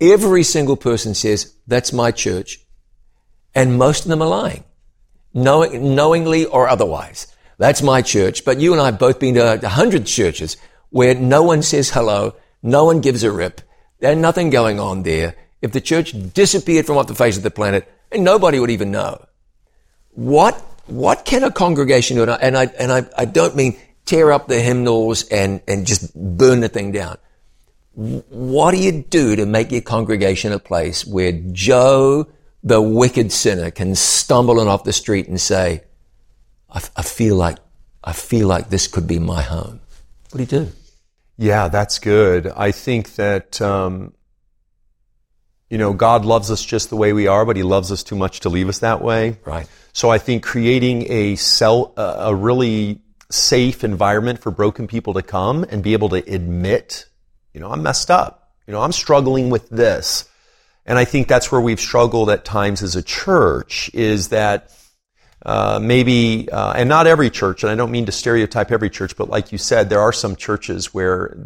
every single person says, that's my church. And most of them are lying, knowing, knowingly or otherwise. That's my church. But you and I have both been to a hundred churches where no one says hello. No one gives a rip. There's nothing going on there. If the church disappeared from off the face of the planet, and nobody would even know. What, what can a congregation do? And I, and I, I don't mean tear up the hymnals and, and just burn the thing down. What do you do to make your congregation a place where Joe, the wicked sinner, can stumble in off the street and say, I, I feel like, I feel like this could be my home. What do you do? Yeah, that's good. I think that, um, you know, God loves us just the way we are, but He loves us too much to leave us that way. Right. So I think creating a cell, a really safe environment for broken people to come and be able to admit, you know, I'm messed up. You know, I'm struggling with this. And I think that's where we've struggled at times as a church is that uh, maybe, uh, and not every church, and I don't mean to stereotype every church, but like you said, there are some churches where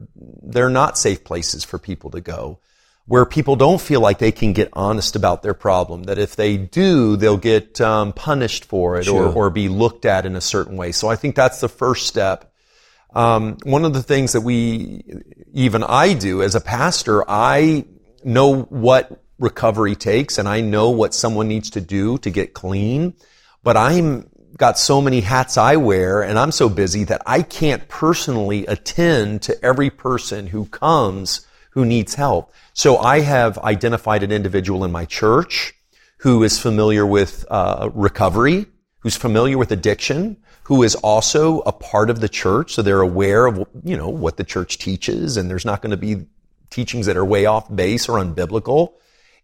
they're not safe places for people to go, where people don't feel like they can get honest about their problem. That if they do, they'll get um, punished for it sure. or, or be looked at in a certain way. So I think that's the first step. Um, one of the things that we, even I do as a pastor, I know what recovery takes, and I know what someone needs to do to get clean but I'm got so many hats I wear and I'm so busy that I can't personally attend to every person who comes who needs help. So I have identified an individual in my church who is familiar with uh, recovery, who's familiar with addiction, who is also a part of the church, so they're aware of you know what the church teaches, and there's not going to be teachings that are way off base or unbiblical.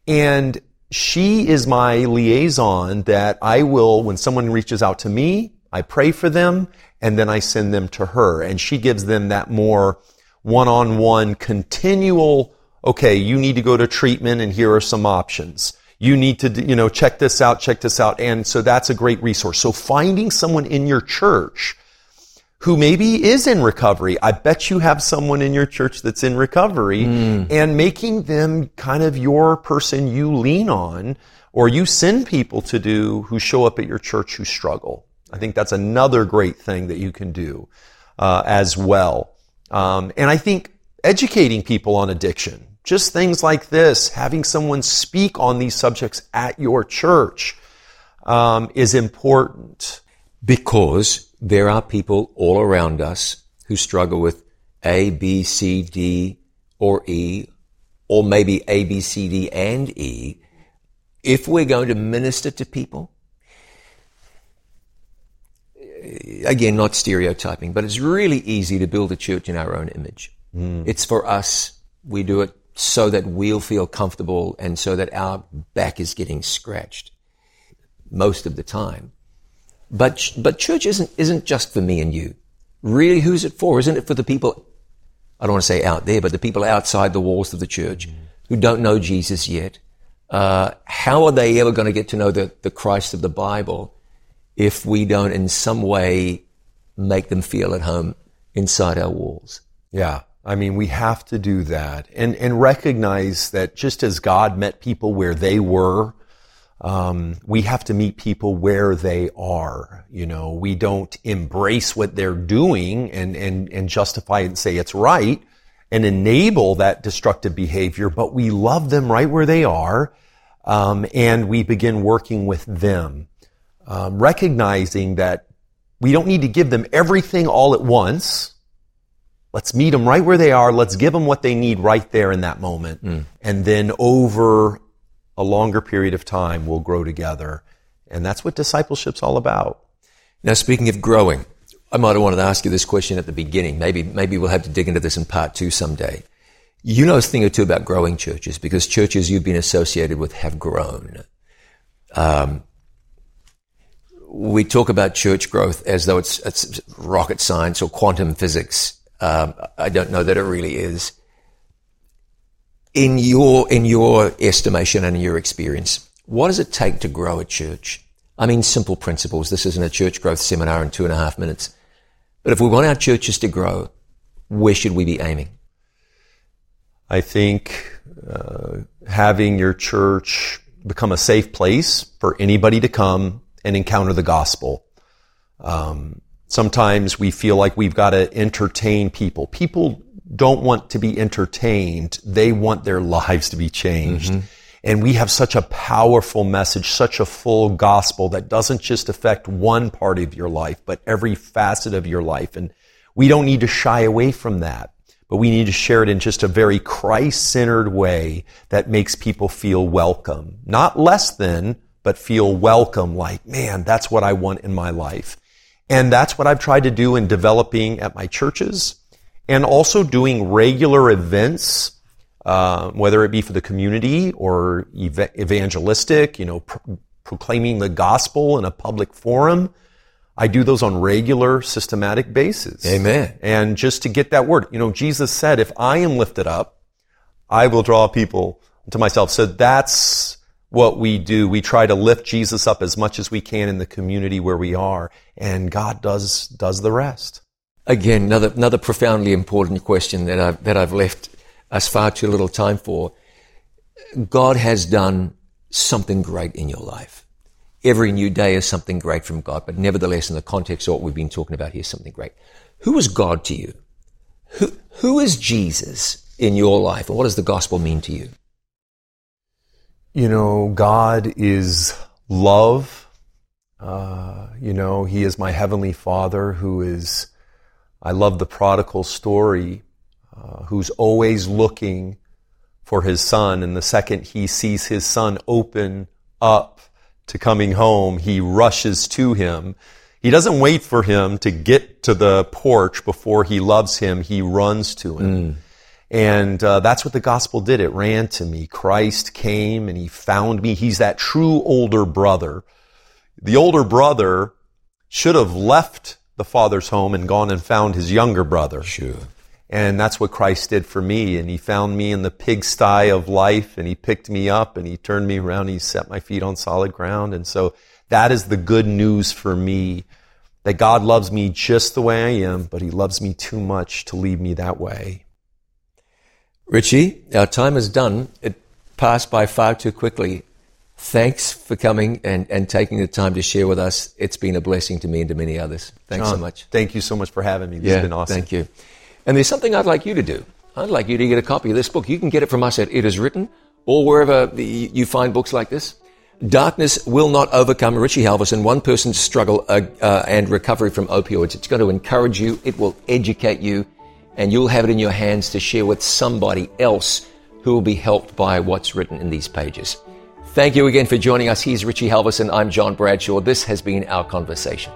And she is my liaison that I will, when someone reaches out to me, I pray for them and then I send them to her. And she gives them that more one-on-one continual, okay, you need to go to treatment and here are some options. You need to, you know, check this out, check this out. And so that's a great resource. So finding someone in your church who maybe is in recovery. I bet you have someone in your church that's in recovery mm. and making them kind of your person you lean on or you send people to do who show up at your church who struggle. I think that's another great thing that you can do uh, as well. Um, and I think educating people on addiction, just things like this, having someone speak on these subjects at your church um, is important. Because there are people all around us who struggle with A, B, C, D, or E, or maybe A, B, C, D, and E. If we're going to minister to people, again, not stereotyping, but it's really easy to build a church in our own image. Mm. It's for us. We do it so that we'll feel comfortable and so that our back is getting scratched most of the time. But, but church isn't, isn't just for me and you. Really, who's it for? Isn't it for the people, I don't want to say out there, but the people outside the walls of the church mm. who don't know Jesus yet? Uh, how are they ever going to get to know the, the Christ of the Bible if we don't in some way make them feel at home inside our walls? Yeah. I mean, we have to do that and, and recognize that just as God met people where they were, um, we have to meet people where they are. You know, we don't embrace what they're doing and, and, and justify it and say it's right and enable that destructive behavior, but we love them right where they are. Um, and we begin working with them, um, recognizing that we don't need to give them everything all at once. Let's meet them right where they are. Let's give them what they need right there in that moment. Mm. And then over a longer period of time we'll grow together. And that's what discipleship's all about. Now, speaking of growing, I might have wanted to ask you this question at the beginning. Maybe, maybe we'll have to dig into this in part two someday. You know a thing or two about growing churches because churches you've been associated with have grown. Um, we talk about church growth as though it's, it's rocket science or quantum physics. Um, I don't know that it really is in your, in your estimation and in your experience, what does it take to grow a church? I mean, simple principles. This isn't a church growth seminar in two and a half minutes. But if we want our churches to grow, where should we be aiming? I think uh, having your church become a safe place for anybody to come and encounter the gospel. Um, sometimes we feel like we've got to entertain people. People don't want to be entertained. They want their lives to be changed. Mm-hmm. And we have such a powerful message, such a full gospel that doesn't just affect one part of your life, but every facet of your life. And we don't need to shy away from that, but we need to share it in just a very Christ-centered way that makes people feel welcome. Not less than, but feel welcome like, man, that's what I want in my life. And that's what I've tried to do in developing at my churches and also doing regular events uh, whether it be for the community or ev- evangelistic, you know, pro- proclaiming the gospel in a public forum. I do those on regular, systematic basis. Amen. And just to get that word, you know, Jesus said, if I am lifted up, I will draw people to myself. So that's what we do. We try to lift Jesus up as much as we can in the community where we are, and God does does the rest. Again, another another profoundly important question that I've that I've left us far too little time for. God has done something great in your life. Every new day is something great from God, but nevertheless, in the context of what we've been talking about here, something great. Who is God to you? Who, who is Jesus in your life, and what does the gospel mean to you? You know, God is love. Uh, you know, He is my heavenly Father who is, I love the prodigal story uh, who's always looking for his son. And the second he sees his son open up to coming home, he rushes to him. He doesn't wait for him to get to the porch before he loves him. He runs to him. Mm. And uh, that's what the gospel did. It ran to me. Christ came and he found me. He's that true older brother. The older brother should have left the father's home and gone and found his younger brother. Sure. And that's what Christ did for me. And he found me in the pigsty of life and he picked me up and he turned me around. And he set my feet on solid ground. And so that is the good news for me that God loves me just the way I am, but he loves me too much to leave me that way. Richie, our time is done. It passed by far too quickly. Thanks for coming and, and taking the time to share with us. It's been a blessing to me and to many others. Thanks John, so much. Thank you so much for having me. This yeah, has been awesome. Thank you. And there's something I'd like you to do. I'd like you to get a copy of this book. You can get it from us at It Is Written or wherever the, you find books like this. Darkness will not overcome Richie Halversen, one person's struggle uh, uh, and recovery from opioids. It's going to encourage you. It will educate you and you'll have it in your hands to share with somebody else who will be helped by what's written in these pages. Thank you again for joining us. He's Richie Halversen. I'm John Bradshaw. This has been our conversation.